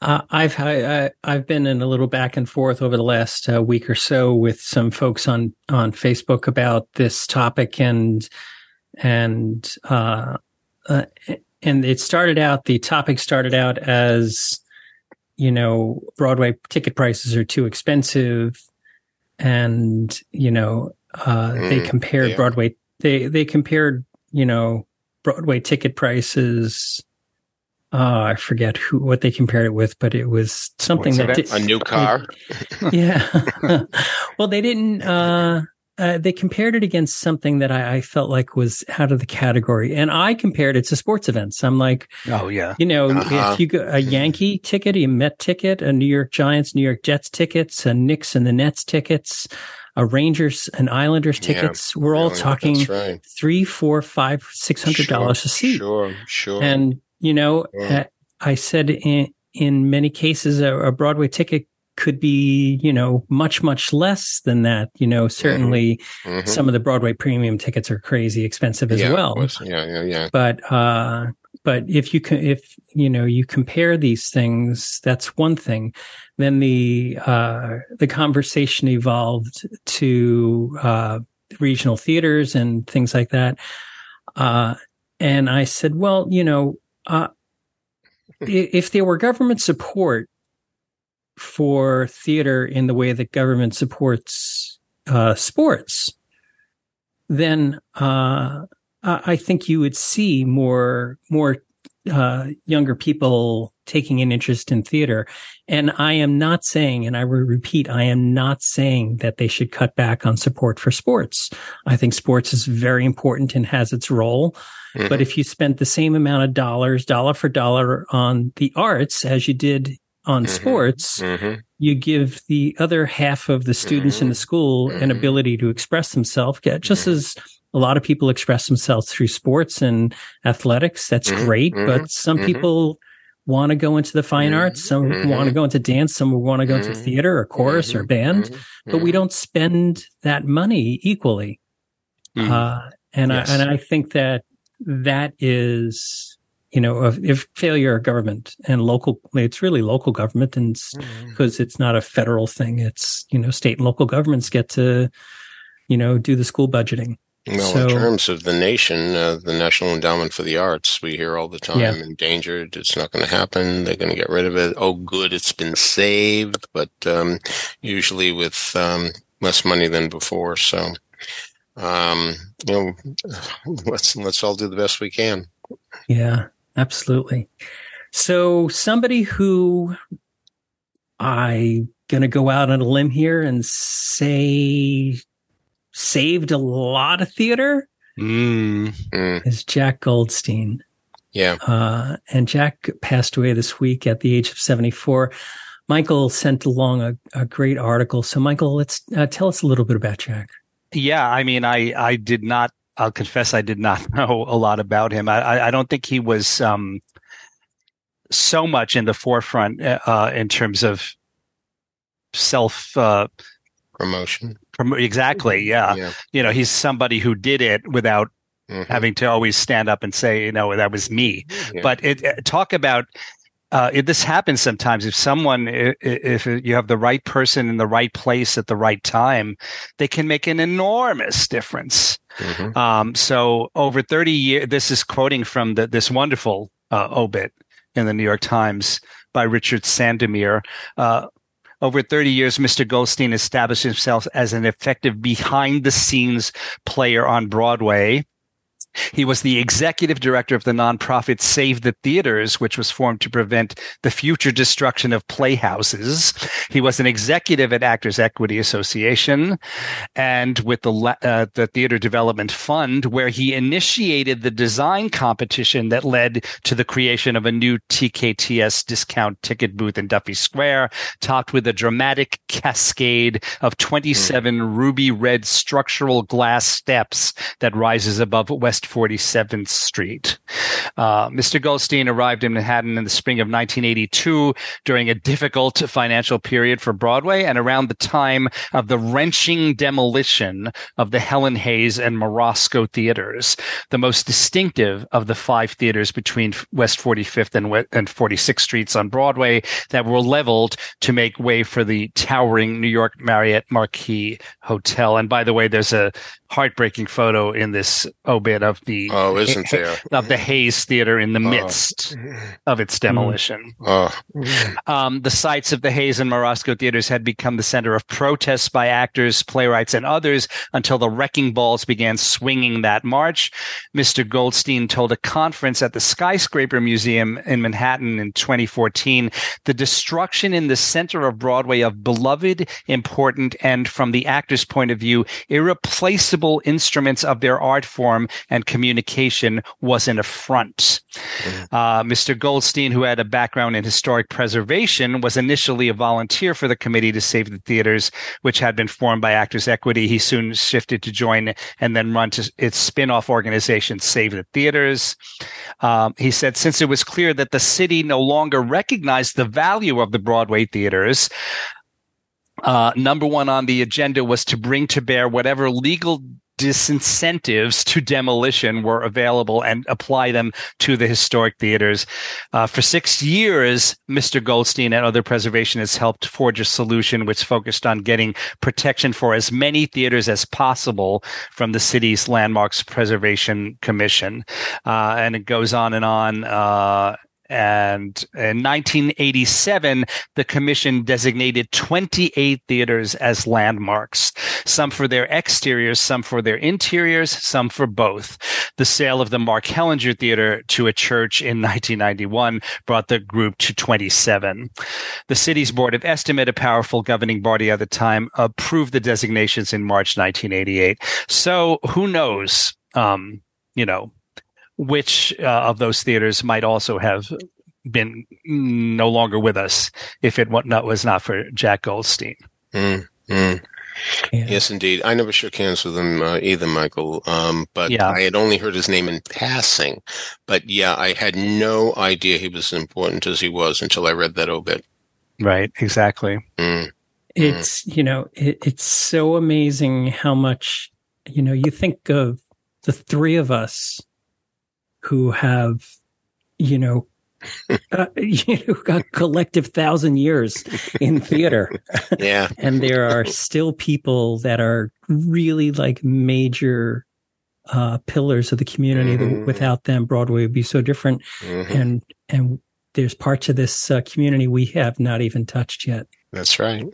Uh, I've I, I've been in a little back and forth over the last uh, week or so with some folks on on Facebook about this topic and and uh, uh, and it started out the topic started out as you know Broadway ticket prices are too expensive and you know uh, they Mm, compared yeah. Broadway they they compared you know, Broadway ticket prices. Uh, I forget who what they compared it with, but it was something that did, a new car. yeah. well, they didn't. Uh, uh, they compared it against something that I, I, felt like was out of the category, and I compared it to sports events. I'm like, oh yeah, you know, uh-huh. if you go a Yankee ticket, a Met ticket, a New York Giants, New York Jets tickets, a Knicks and the Nets tickets, a Rangers and Islanders tickets, yeah, we're all talking right. three, four, five, six hundred dollars sure, a seat. Sure, sure. And you know, sure. Uh, I said in in many cases, a, a Broadway ticket could be, you know, much, much less than that. You know, certainly mm-hmm. Mm-hmm. some of the Broadway premium tickets are crazy expensive as yeah, well. Yeah, yeah, yeah. But, uh, but if you can, if, you know, you compare these things, that's one thing. Then the, uh, the conversation evolved to, uh, regional theaters and things like that. Uh, and I said, well, you know, uh, if there were government support for theater in the way that government supports uh, sports, then uh, I think you would see more more uh, younger people taking an interest in theater. And I am not saying, and I will repeat, I am not saying that they should cut back on support for sports. I think sports is very important and has its role. Mm-hmm. But if you spent the same amount of dollars, dollar for dollar on the arts as you did on mm-hmm. sports, mm-hmm. you give the other half of the students in the mm-hmm. school an mm-hmm. ability to express themselves, just mm-hmm. as a lot of people express themselves through sports and athletics. That's great. But some people want to go into the fine arts. Some want to go into dance. Some want to go into theater or chorus or band, but we don't spend that money equally. Uh, and yes. I, and I think that that is you know, if, if failure of government and local, it's really local government and because mm-hmm. it's not a federal thing. It's, you know, state and local governments get to, you know, do the school budgeting. Well, so, in terms of the nation, uh, the National Endowment for the Arts, we hear all the time yeah. endangered. It's not going to happen. They're going to get rid of it. Oh, good, it's been saved, but um, usually with um, less money than before. So, um, you know, let's let's all do the best we can. Yeah, Absolutely. So somebody who I gonna go out on a limb here and say saved a lot of theater mm. is Jack Goldstein. Yeah. Uh, and Jack passed away this week at the age of 74. Michael sent along a, a great article. So, Michael, let's uh, tell us a little bit about Jack. Yeah, I mean, I I did not I'll confess I did not know a lot about him. I, I don't think he was um, so much in the forefront uh, in terms of self uh, promotion. Prom- exactly. Yeah. yeah. You know, he's somebody who did it without mm-hmm. having to always stand up and say, you know, that was me. Yeah. But it, talk about uh, it, this happens sometimes. If someone, if, if you have the right person in the right place at the right time, they can make an enormous difference. Mm-hmm. Um, so over 30 years, this is quoting from the, this wonderful uh, obit in the New York Times by Richard Sandomir. Uh, over 30 years, Mr. Goldstein established himself as an effective behind the scenes player on Broadway he was the executive director of the nonprofit Save the Theaters, which was formed to prevent the future destruction of playhouses. He was an executive at Actors Equity Association and with the, uh, the Theater Development Fund, where he initiated the design competition that led to the creation of a new TKTS discount ticket booth in Duffy Square, topped with a dramatic cascade of 27 mm. ruby red structural glass steps that rises above West 47th Street. Uh, Mr. Goldstein arrived in Manhattan in the spring of 1982 during a difficult financial period for Broadway and around the time of the wrenching demolition of the Helen Hayes and Morosco theaters, the most distinctive of the five theaters between West 45th and, and 46th Streets on Broadway that were leveled to make way for the towering New York Marriott Marquis Hotel. And by the way, there's a heartbreaking photo in this obit of the oh, isn't there of the Hayes Theater in the oh. midst of its demolition. Oh. Um, the sites of the Hayes and Morosco theaters had become the center of protests by actors, playwrights, and others until the wrecking balls began swinging that March. Mr. Goldstein told a conference at the Skyscraper Museum in Manhattan in 2014 the destruction in the center of Broadway of beloved, important, and from the actor's point of view, irreplaceable instruments of their art form and communication was an affront. Mm. Uh, Mr. Goldstein, who had a background in historic preservation, was initially a volunteer for the committee to save the theaters, which had been formed by Actors Equity. He soon shifted to join and then run to its spin-off organization, Save the Theaters. Um, he said, since it was clear that the city no longer recognized the value of the Broadway theaters, uh, number one on the agenda was to bring to bear whatever legal disincentives to demolition were available and apply them to the historic theaters. Uh, for six years, Mr. Goldstein and other preservationists helped forge a solution which focused on getting protection for as many theaters as possible from the city's Landmarks Preservation Commission. Uh, and it goes on and on. Uh, and in 1987, the commission designated 28 theaters as landmarks, some for their exteriors, some for their interiors, some for both. The sale of the Mark Hellinger Theater to a church in 1991 brought the group to 27. The city's Board of Estimate, a powerful governing body at the time, approved the designations in March 1988. So who knows? Um, you know, which uh, of those theaters might also have been no longer with us if it was not for Jack Goldstein. Mm, mm. Yeah. Yes, indeed. I never shook hands with him uh, either, Michael. Um, but yeah. I had only heard his name in passing. But yeah, I had no idea he was as important as he was until I read that obit. Right. Exactly. Mm, it's you know it, it's so amazing how much you know you think of the three of us who have, you know, uh, you know, a collective thousand years in theater. Yeah. and there are still people that are really like major uh, pillars of the community mm-hmm. that without them Broadway would be so different. Mm-hmm. And and there's parts of this uh, community we have not even touched yet. That's right.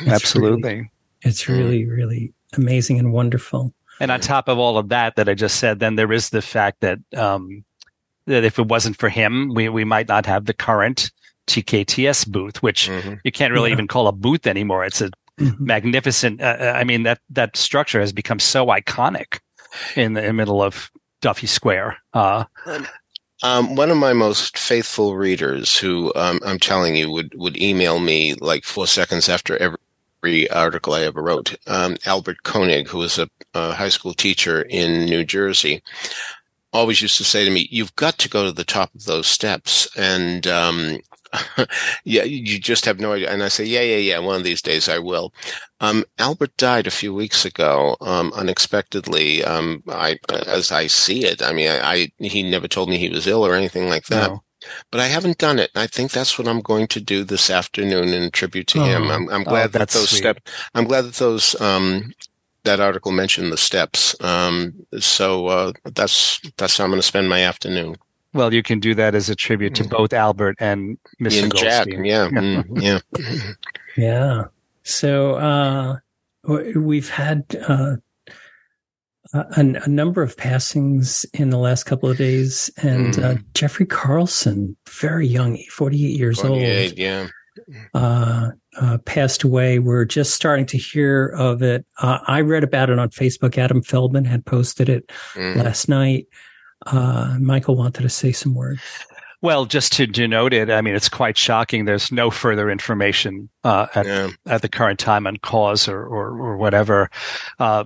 It's Absolutely. Really, it's really, really amazing and wonderful. And on top of all of that that I just said, then there is the fact that um, that if it wasn't for him, we we might not have the current TKTS booth, which mm-hmm. you can't really yeah. even call a booth anymore. It's a mm-hmm. magnificent. Uh, uh, I mean that that structure has become so iconic in the, in the middle of Duffy Square. Uh, um, one of my most faithful readers, who um, I'm telling you would would email me like four seconds after every every article I ever wrote. Um, Albert Koenig, who was a, a, high school teacher in New Jersey, always used to say to me, "You've got to go to the top of those steps," and um, yeah, you just have no idea. And I say, "Yeah, yeah, yeah. One of these days I will." Um, Albert died a few weeks ago, um, unexpectedly. Um, I, as I see it, I mean, I, I, he never told me he was ill or anything like that. No but I haven't done it. I think that's what I'm going to do this afternoon in tribute to oh, him. I'm, I'm glad oh, that those steps. I'm glad that those um, that article mentioned the steps. Um, so uh, that's that's how I'm going to spend my afternoon. Well, you can do that as a tribute to mm. both Albert and Mr. And Jack, yeah, mm, yeah, yeah. So uh, we've had uh, a, a, number of passings in the last couple of days, and mm. uh, Jeffrey Carlson, very young, forty-eight years 48, old, yeah, uh, uh, passed away. We're just starting to hear of it. Uh, I read about it on Facebook. Adam Feldman had posted it mm. last night. Uh, Michael wanted to say some words. Well, just to denote it, I mean, it's quite shocking. There's no further information uh, at, yeah. at the current time on cause or, or, or whatever. Uh,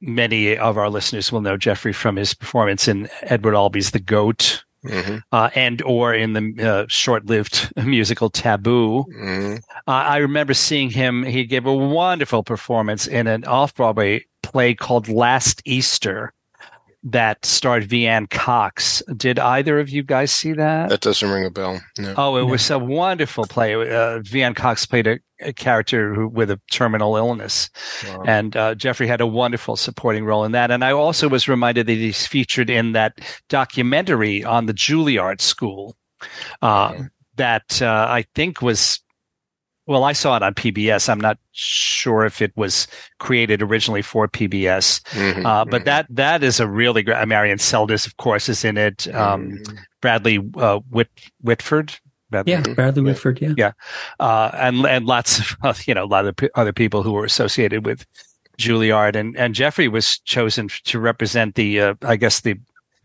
many of our listeners will know Jeffrey from his performance in Edward Albee's The Goat, mm-hmm. uh, and or in the uh, short-lived musical Taboo. Mm-hmm. Uh, I remember seeing him. He gave a wonderful performance in an off-Broadway play called Last Easter. That starred Veanne Cox. Did either of you guys see that? That doesn't ring a bell. No. Oh, it No. was a wonderful play. Uh, Veanne Cox played a, a character who, with a terminal illness, Wow. and uh, Jeffrey had a wonderful supporting role in that. And I also was reminded that he's featured in that documentary on the Juilliard School uh, Okay. that uh, I think was. Well, I saw it on PBS. I'm not sure if it was created originally for PBS, Mhm, uh, but mhm, that that is a really great. Marion Seldes, of course, is in it. Um, mhm. Bradley uh, Whit, Whitford. Bradley Yeah, Bradley Yeah. Whitford. Yeah. uh, and and lots of uh, you know a lot of p- other people who were associated with Juilliard and and Jeffrey was chosen to represent the uh, I guess the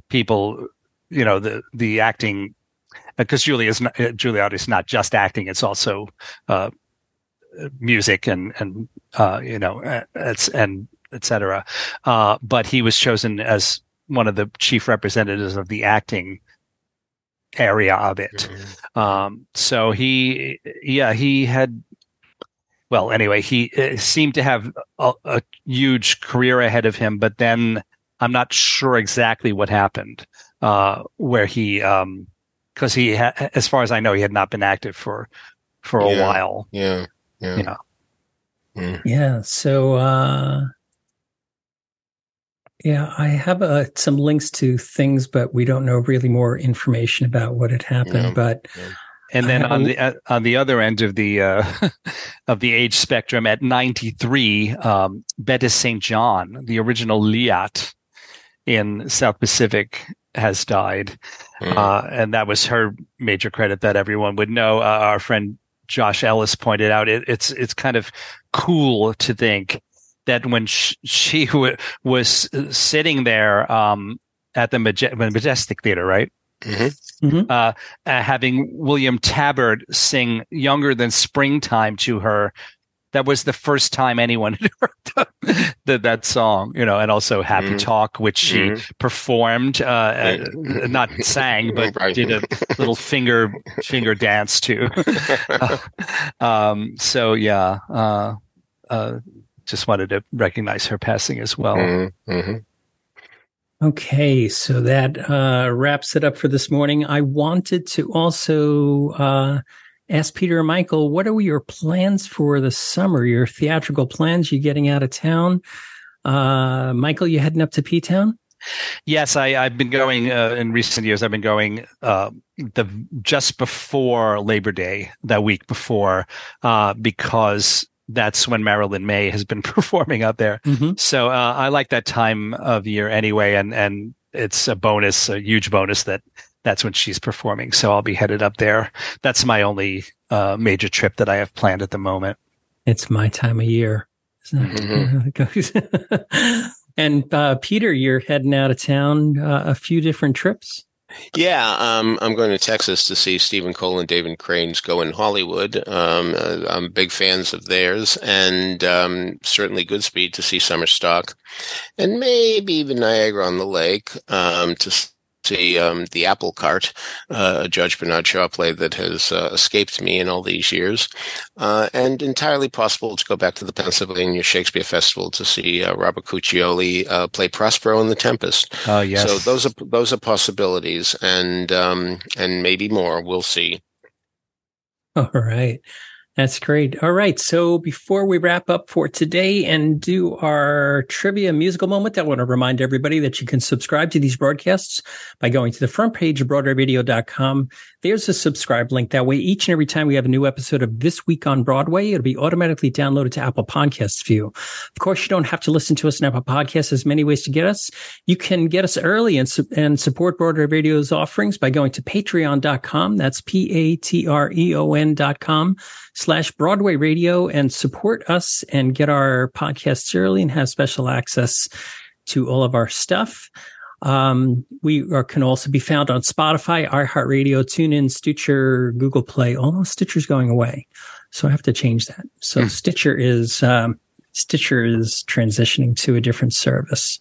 people you know the the acting because Julia is not, uh, Juilliard is not just acting it's also uh, music and and uh, you know uh, it's and etc. Uh, but he was chosen as one of the chief representatives of the acting area of it. Mhm. Um, so he, yeah, he had, well, anyway, he uh, seemed to have a, a huge career ahead of him, but then I'm not sure exactly what happened, uh, where he, um, cause he, ha- as far as I know, he had not been active for, for a Yeah. while. Yeah. Yeah. Yeah. Mm. Yeah. So, uh, yeah, I have uh, some links to things, but we don't know really more information about what had happened. No. But And then on the uh, on the other end of the uh, of the age spectrum, at 93, um, Betty St. John, the original Liat in South Pacific, has died, Mm. uh, and that was her major credit that everyone would know. Uh, our friend Josh Ellis pointed out it, it's it's kind of cool to think that when sh- she w- was sitting there um, at the Maje- Majestic Theater, right? Mhm. uh, uh, having William Tabbert sing "Younger Than Springtime" to her. That was the first time anyone had heard that, that song, you know, and also "Happy Mhm. Talk," which she Mhm. performed, uh, Right. uh, not sang, but Right. did a little finger finger dance to. um, so yeah, uh, uh, just wanted to recognize her passing as well. Mhm. Mhm. Okay, so that uh, wraps it up for this morning. I wanted to also ask Peter and Michael, what are your plans for the summer? Your theatrical plans? You getting out of town? Uh, Michael, you heading up to P Town? Yes, I, I've been going uh, in recent years. I've been going uh, the just before Labor Day, that week before, uh, because that's when Marilyn Maye has been performing out there. Mm-hmm. So uh, I like that time of year anyway, and and it's a bonus, a huge bonus that that's when she's performing. So I'll be headed up there. That's my only uh, major trip that I have planned at the moment. It's my time of year. Isn't that how it goes? and uh, Peter, you're heading out of town uh, a few different trips. Yeah, um, I'm going to Texas to see Stephen Cole and David Crane's Go in Hollywood. Um, uh, I'm big fans of theirs, and um, certainly Goodspeed to see Summer Stock, and maybe even Niagara on the Lake um, to see um, the Apple Cart, uh, a George Bernard Shaw play that has uh, escaped me in all these years, uh, and entirely possible to go back to the Pennsylvania Shakespeare Festival to see uh, Robert Cuccioli uh, play Prospero in The Tempest. Oh yes. So those are those are possibilities, and um, and maybe more. We'll see. All right. That's great. All right. So before we wrap up for today and do our trivia musical moment, I want to remind everybody that you can subscribe to these broadcasts by going to the front page of BroadwayRadio.com. There's a subscribe link. That way, each and every time we have a new episode of This Week on Broadway, it'll be automatically downloaded to Apple Podcasts for you. Of course, you don't have to listen to us on Apple Podcasts. There's many ways to get us. You can get us early and, su- and support Broadway Radio's offerings by going to patreon.com. That's P-A-T-R-E-O-N dot com slash Broadway Radio and support us and get our podcasts early and have special access to all of our stuff. Um, we are, can also be found on Spotify, iHeartRadio, TuneIn, Stitcher, Google Play. Oh, Stitcher's going away. So I have to change that. So Stitcher is, um, Stitcher is transitioning to a different service.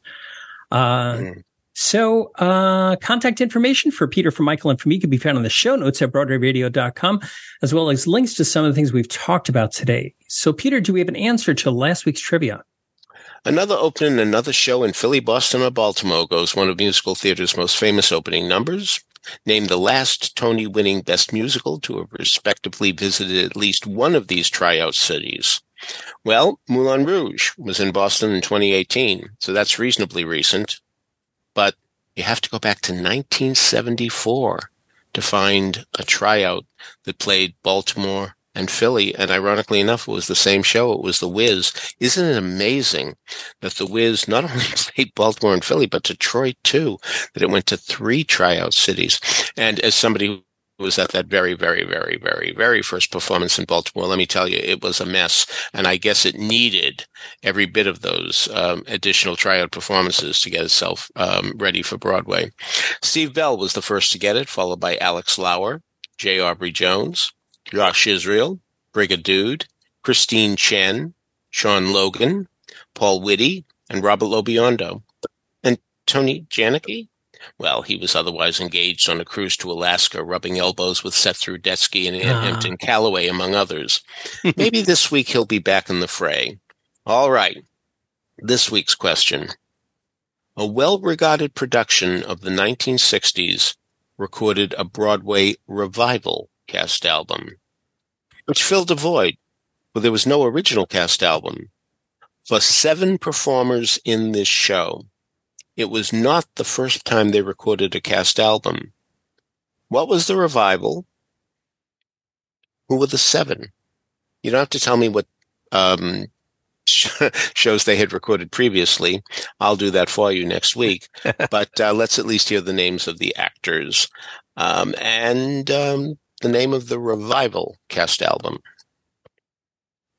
Uh, Mm. so, uh, contact information for Peter, for Michael, and for me can be found in the show notes at BroadwayRadio.com, as well as links to some of the things we've talked about today. So, Peter, do we have an answer to last week's trivia? Another opening, another show in Philly, Boston, or Baltimore goes one of musical theater's most famous opening numbers. Named the last Tony winning Best Musical to have respectively visited at least one of these tryout cities. Well, Moulin Rouge was in Boston in 2018, so that's reasonably recent. But you have to go back to 1974 to find a tryout that played Baltimore and Philly. And ironically enough, it was the same show. It was The Wiz. Isn't it amazing that The Wiz not only played Baltimore and Philly, but Detroit too, that it went to three tryout cities. And as somebody who was at that very, very, very, very, very first performance in Baltimore. Let me tell you, it was a mess. And I guess it needed every bit of those um, additional tryout performances to get itself um, ready for Broadway. Steve Bell was the first to get it, followed by Alex Lauer, Jay Aubrey Jones, Josh Israel, Brigadude, Christine Chen, Sean Logan, Paul Whitty, and Robert Lobiondo. And Tony Janicki? Well, he was otherwise engaged on a cruise to Alaska, rubbing elbows with Seth Rudetsky and ah. Hampton Callaway, among others. Maybe this week he'll be back in the fray. All right. This week's question. A well regarded production of the 1960s recorded a Broadway revival cast album, which filled a void where there was no original cast album. For seven performers in this show, it was not the first time they recorded a cast album. What was the revival? Who were the seven? You don't have to tell me what um, shows they had recorded previously. I'll do that for you next week. but uh, let's at least hear the names of the actors um, and um, the name of the revival cast album.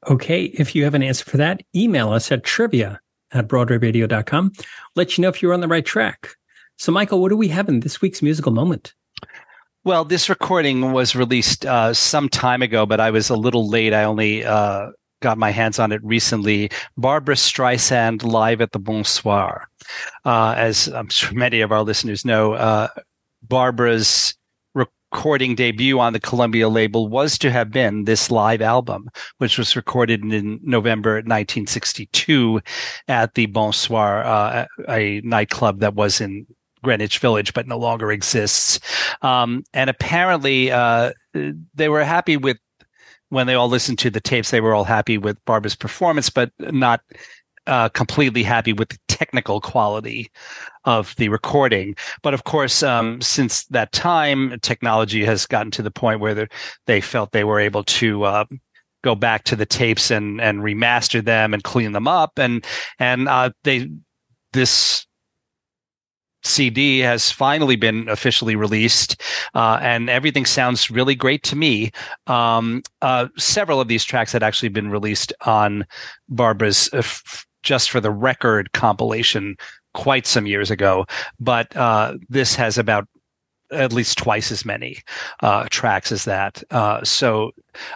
Okay, if you have an answer for that, email us at trivia at broadwayradio.com. Let you know if you're on the right track. So, Michael, what do we have in this week's musical moment? Well, this recording was released uh, some time ago, but I was a little late. I only uh, got my hands on it recently. Barbra Streisand live at the Bonsoir. Uh, as I'm sure many of our listeners know, uh, Barbra's recording debut on the Columbia label was to have been this live album, which was recorded in November 1962 at the Bonsoir, uh, a nightclub that was in Greenwich Village, but no longer exists. Um, and apparently, uh, they were happy with when they all listened to the tapes. They were all happy with Barbra's performance, but not uh, completely happy with the technical quality of the recording. But of course, um, since that time, technology has gotten to the point where they felt they were able to uh, go back to the tapes and and remaster them and clean them up, and and uh, they this CD has finally been officially released, uh, and everything sounds really great to me. Um, uh, several of these tracks had actually been released on Barbra's uh, f- just for the record compilation quite some years ago, but uh, this has about at least twice as many uh, tracks as that. Uh, so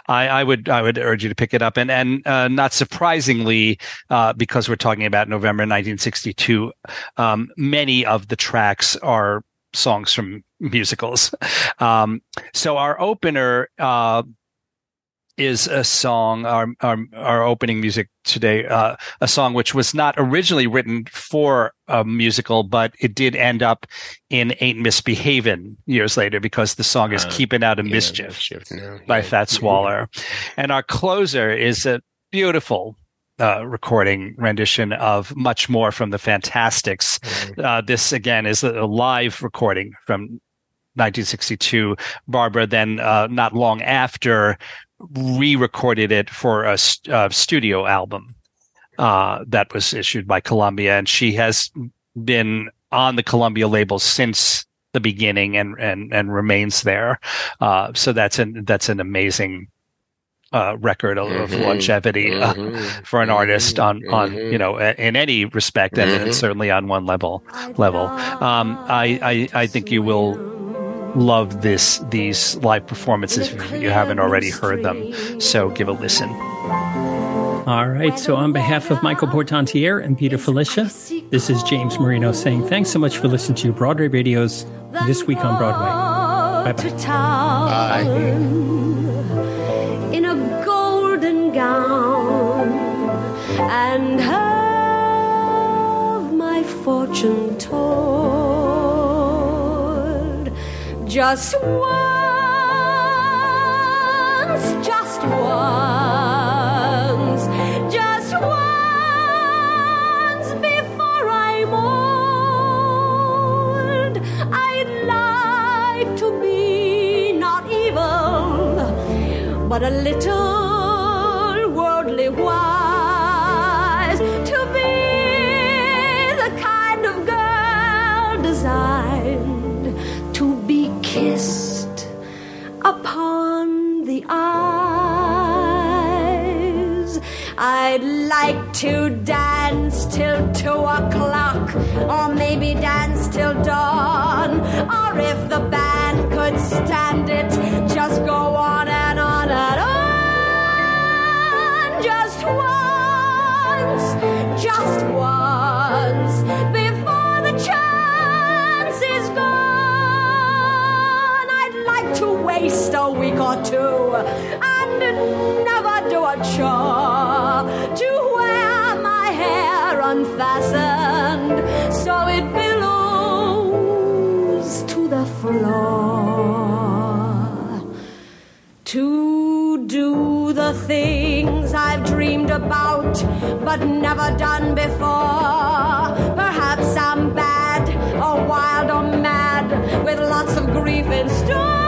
I, I, would I would urge you to pick it up. And and uh, not surprisingly, uh, because we're talking about November 1962, um, many of the tracks are songs from musicals. Um, so our opener uh, is a song, our, our, our opening music today, uh, a song which was not originally written for a musical, but it did end up in Ain't Misbehavin' years later because the song is uh, Keeping Out of yeah, Mischief, mischief no, by yeah. Fats Waller. And our closer is a beautiful uh, recording rendition of much more from the Fantasticks. Mm-hmm. Uh, this again is a live recording from 1962. Barbra then, uh, not long after, re-recorded it for a, a studio album uh, that was issued by Columbia, and she has been on the Columbia label since the beginning and and and remains there. Uh, so that's an that's an amazing uh, record of, mm-hmm. longevity uh, mm-hmm. for an mm-hmm. artist on on mm-hmm. you know in any respect, and, and, mm-hmm. certainly on one level level. Um, I, I I think you will love this these live performances if you haven't already heard them. So give a listen. All right. So on behalf of Michael Portantiere and Peter Filichia, this is James Marino saying thanks so much for listening to Broadway Radio's This Week on Broadway. Bye-bye. Bye. In a golden gown and her fortune told. Just once, just once, just once before I'm old. I'd like to be not evil, but a little to dance till two o'clock, or maybe dance till dawn. Or if the band could stand it, just go on and on and on. Just once, just once, before the chance is gone. I'd like to waste a week or two and never do a chore unfastened so it billows to the floor. To do the things I've dreamed about but never done before. Perhaps I'm bad or wild or mad with lots of grief in store.